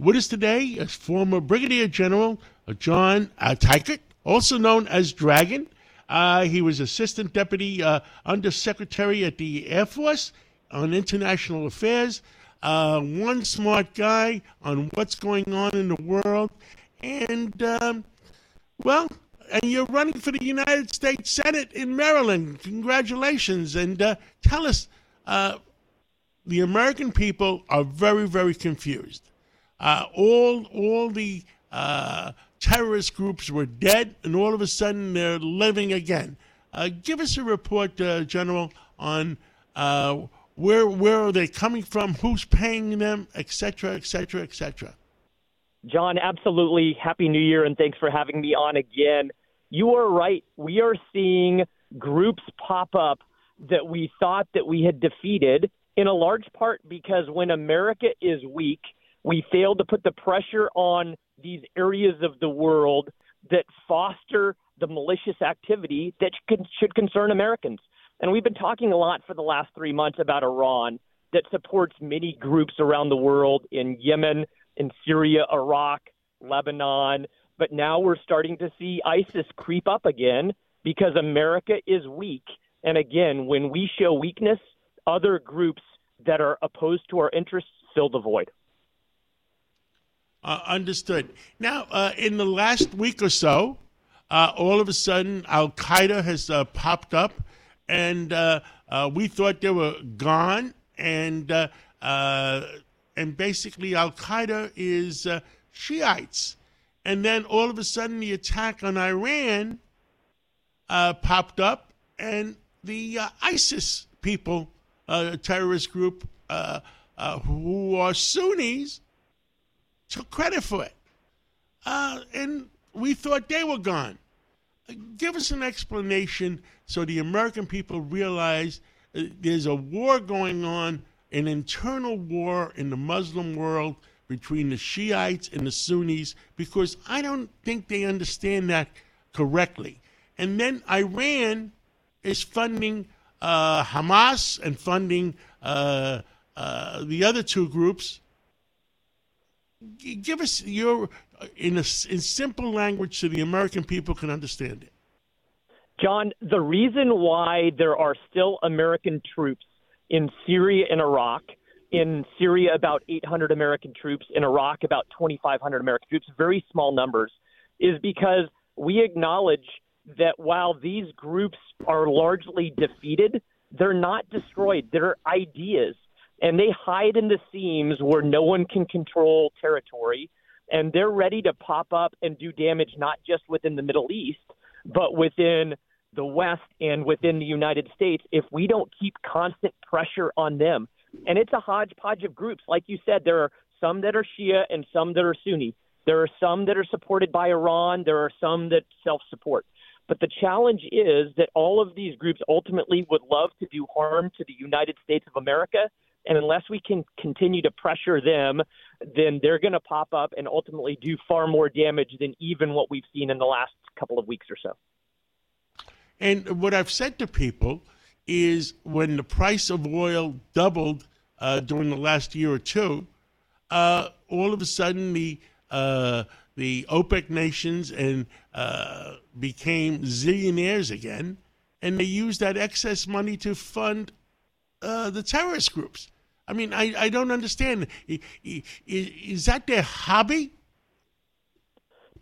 with us today is former Brigadier General John uh, Teichert, also known as Dragon. Uh, he was Assistant Deputy uh, Undersecretary at the Air Force on International Affairs. Uh, one smart guy on what's going on in the world. And, um, well, and you're running for the United States Senate in Maryland. Congratulations. And uh, tell us uh, the American people are very, very confused. Uh, all, all the uh, terrorist groups were dead, and all of a sudden they're living again. Uh, give us a report, uh, General, on where where are they coming from, who's paying them, etc., etc., etc. John, absolutely. Happy New Year, and thanks for having me on again. You are right. We are seeing groups pop up that we thought that we had defeated, in a large part because when America is weak, we failed to put the pressure on these areas of the world that foster the malicious activity that should concern Americans. And we've been talking a lot for the last three months about Iran that supports many groups around the world in Yemen, in Syria, Iraq, Lebanon. But now we're starting to see ISIS creep up again because America is weak. And again, when we show weakness, other groups that are opposed to our interests fill the void. Uh, understood. Now, uh, in the last week or so, uh, all of a sudden, Al Qaeda has uh, popped up and uh, uh, we thought they were gone. And and basically, Al Qaeda is Shiites. And then all of a sudden, the attack on Iran popped up, and the ISIS people, terrorist group who are Sunnis, took credit for it. and we thought they were gone give us an explanation so the American people realize uh, there's a war going on, an internal war in the Muslim world between the Shiites and the Sunnis, because I don't think they understand that correctly. And then Iran is funding uh, Hamas and funding uh, uh, the other two groups. Give us your uh, in a, in simple language so the American people can understand it. John, the reason why there are still American troops in Syria and Iraq, in Syria about 800 American troops, in Iraq about 2,500 American troops, very small numbers, is because we acknowledge that while these groups are largely defeated, they're not destroyed. They're ideas, and they hide in the seams where no one can control territory and they're ready to pop up and do damage not just within the Middle East, but within the West and within the United States if we don't keep constant pressure on them. And it's a hodgepodge of groups. Like you said, there are some that are Shia and some that are Sunni. There are some that are supported by Iran. There are some that self support. But the challenge is that all of these groups ultimately would love to do harm to the United States of America and unless we can continue to pressure them, then they're going to pop up and ultimately do far more damage than even what we've seen in the last couple of weeks or so. And what I've said to people is when the price of oil doubled uh, during the last year or two, uh, all of a sudden the uh, the OPEC nations and uh, became zillionaires again, and they used that excess money to fund uh, the terrorist groups. I mean, I, I don't understand. Is that their hobby?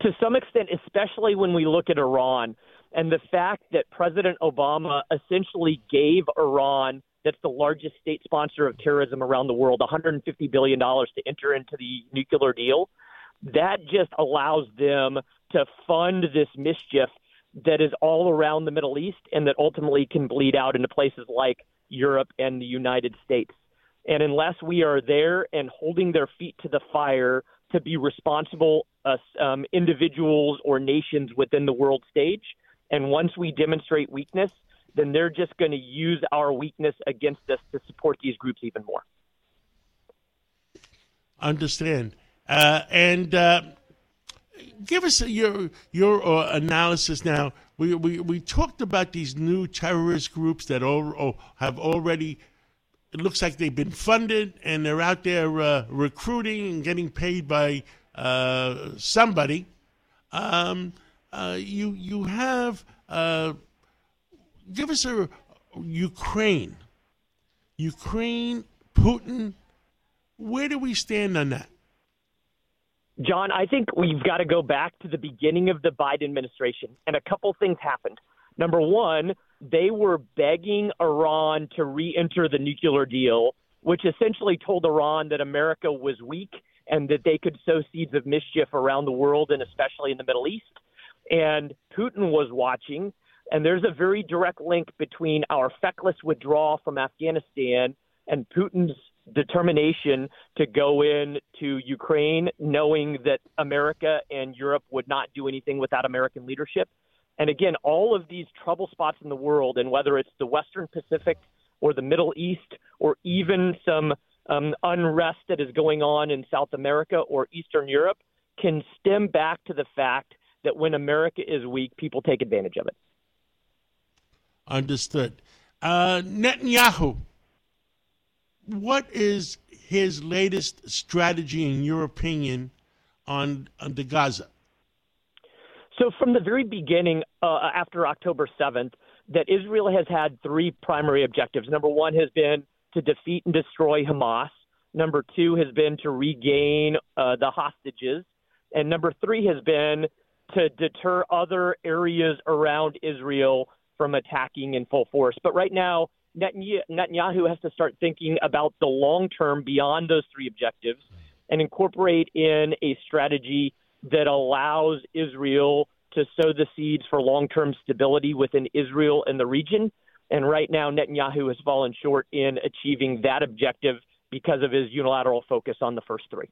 To some extent, especially when we look at Iran and the fact that President Obama essentially gave Iran, that's the largest state sponsor of terrorism around the world, $150 billion to enter into the nuclear deal. That just allows them to fund this mischief that is all around the Middle East and that ultimately can bleed out into places like Europe, and the United States. And unless we are there and holding their feet to the fire to be responsible uh, um, individuals or nations within the world stage, and once we demonstrate weakness, then they're just going to use our weakness against us to support these groups even more. Understand. Uh, and uh, give us your your uh, analysis now. We, we we talked about these new terrorist groups that all, oh, have already it looks like they've been funded and they're out there uh, recruiting and getting paid by uh, somebody. Um, uh, you you have uh, give us a Ukraine, Ukraine, Putin. Where do we stand on that? John, I think we've got to go back to the beginning of the Biden administration, and a couple things happened. Number one, they were begging Iran to re enter the nuclear deal, which essentially told Iran that America was weak and that they could sow seeds of mischief around the world and especially in the Middle East. And Putin was watching, and there's a very direct link between our feckless withdrawal from Afghanistan and Putin's determination to go in to Ukraine, knowing that America and Europe would not do anything without American leadership. And again, all of these trouble spots in the world, and whether it's the Western Pacific or the Middle East or even some um, unrest that is going on in South America or Eastern Europe, can stem back to the fact that when America is weak, people take advantage of it. Understood. Uh, Netanyahu what is his latest strategy, in your opinion, on, on the Gaza? So, from the very beginning, uh, after October 7th, that Israel has had three primary objectives. Number one has been to defeat and destroy Hamas. Number two has been to regain uh, the hostages. And number three has been to deter other areas around Israel from attacking in full force. But right now, Netanyahu has to start thinking about the long term beyond those three objectives and incorporate in a strategy that allows Israel to sow the seeds for long term stability within Israel and the region. And right now, Netanyahu has fallen short in achieving that objective because of his unilateral focus on the first three.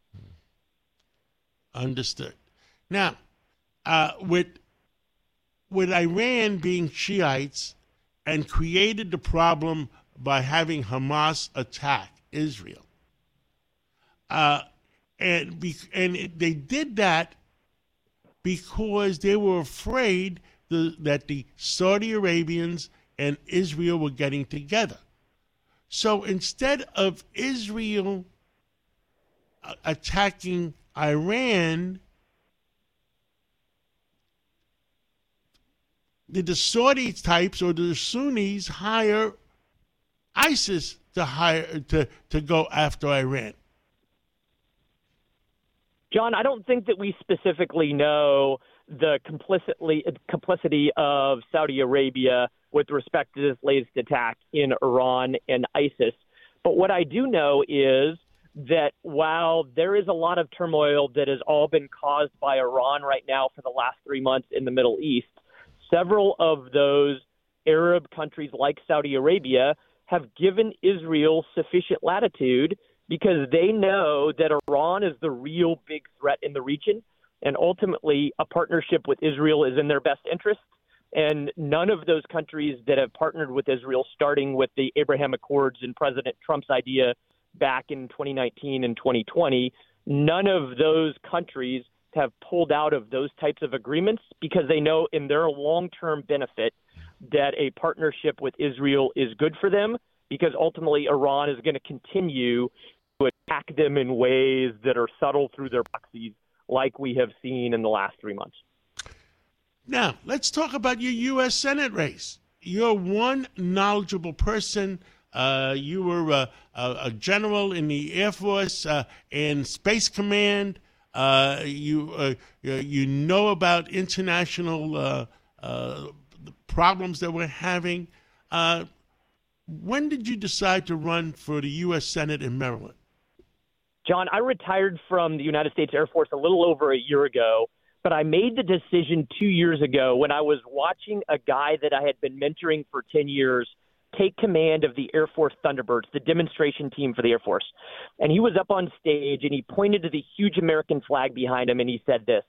Understood. Now, uh, with with Iran being Shiites and created the problem by having Hamas attack Israel. Uh, and be, and they did that because they were afraid the, that the Saudi Arabians and Israel were getting together. So instead of Israel uh, attacking Iran, did the Saudi types or the Sunnis hire ISIS to hire to, to go after Iran? John, I don't think that we specifically know the complicitly complicity of Saudi Arabia with respect to this latest attack in Iran and ISIS. But what I do know is that while there is a lot of turmoil that has all been caused by Iran right now for the last three months in the Middle East, several of those Arab countries like Saudi Arabia have given Israel sufficient latitude because they know that Iran is the real big threat in the region. And ultimately, a partnership with Israel is in their best interest. And none of those countries that have partnered with Israel, starting with the Abraham Accords and President Trump's idea back in 2019 and 2020, none of those countries have pulled out of those types of agreements because they know in their long term benefit that a partnership with Israel is good for them because ultimately Iran is going to continue to attack them in ways that are subtle through their proxies, like we have seen in the last three months. Now, let's talk about your U.S. Senate race. You're one knowledgeable person. Uh, you were a, a, a, general in the Air Force uh, and Space Command. Uh, you uh, you know about international uh, uh, problems that we're having. when did you decide to run for the U.S. Senate in Maryland? John, I retired from the United States Air Force a little over a year ago, but I made the decision two years ago when I was watching a guy that I had been mentoring for 10 years take command of the Air Force Thunderbirds, the demonstration team for the Air Force. And he was up on stage and he pointed to the huge American flag behind him and he said this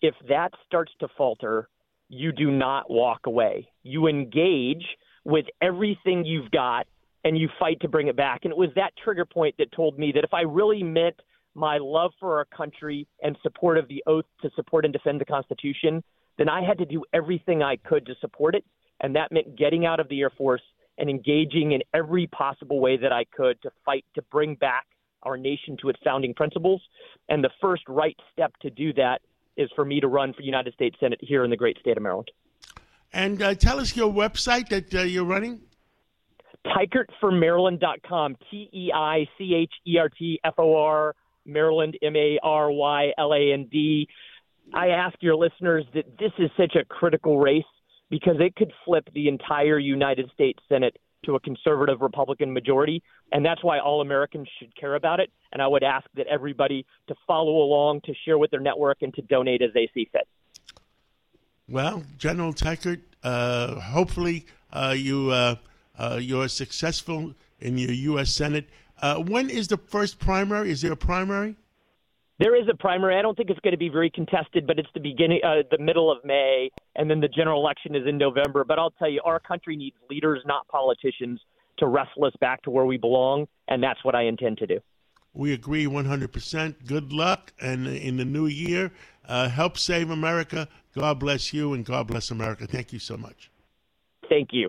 If that starts to falter, you do not walk away. You engage with everything you've got and you fight to bring it back. And it was that trigger point that told me that if I really meant my love for our country and support of the oath to support and defend the Constitution, then I had to do everything I could to support it. And that meant getting out of the Air Force and engaging in every possible way that I could to fight to bring back our nation to its founding principles. And the first right step to do that is for me to run for United States Senate here in the great state of Maryland. And uh, tell us your website that uh, you're running. TeichertForMaryland.com. T E I C H E R T F O R Maryland M A R Y L A N D. I ask your listeners that this is such a critical race because it could flip the entire United States Senate to a conservative Republican majority, and that's why all Americans should care about it. And I would ask that everybody to follow along, to share with their network, and to donate as they see fit. Well, General Teichert, uh, hopefully uh, you uh, uh you're successful in your U.S. Senate. Uh, when is the first primary? Is there a primary? There is a primary. I don't think it's going to be very contested, but it's the beginning, uh, the middle of May, and then the general election is in November. But I'll tell you, our country needs leaders, not politicians, to wrestle us back to where we belong, and that's what I intend to do. We agree 100%. Good luck, and in the new year, uh, help save America. God bless you, and God bless America. Thank you so much. Thank you.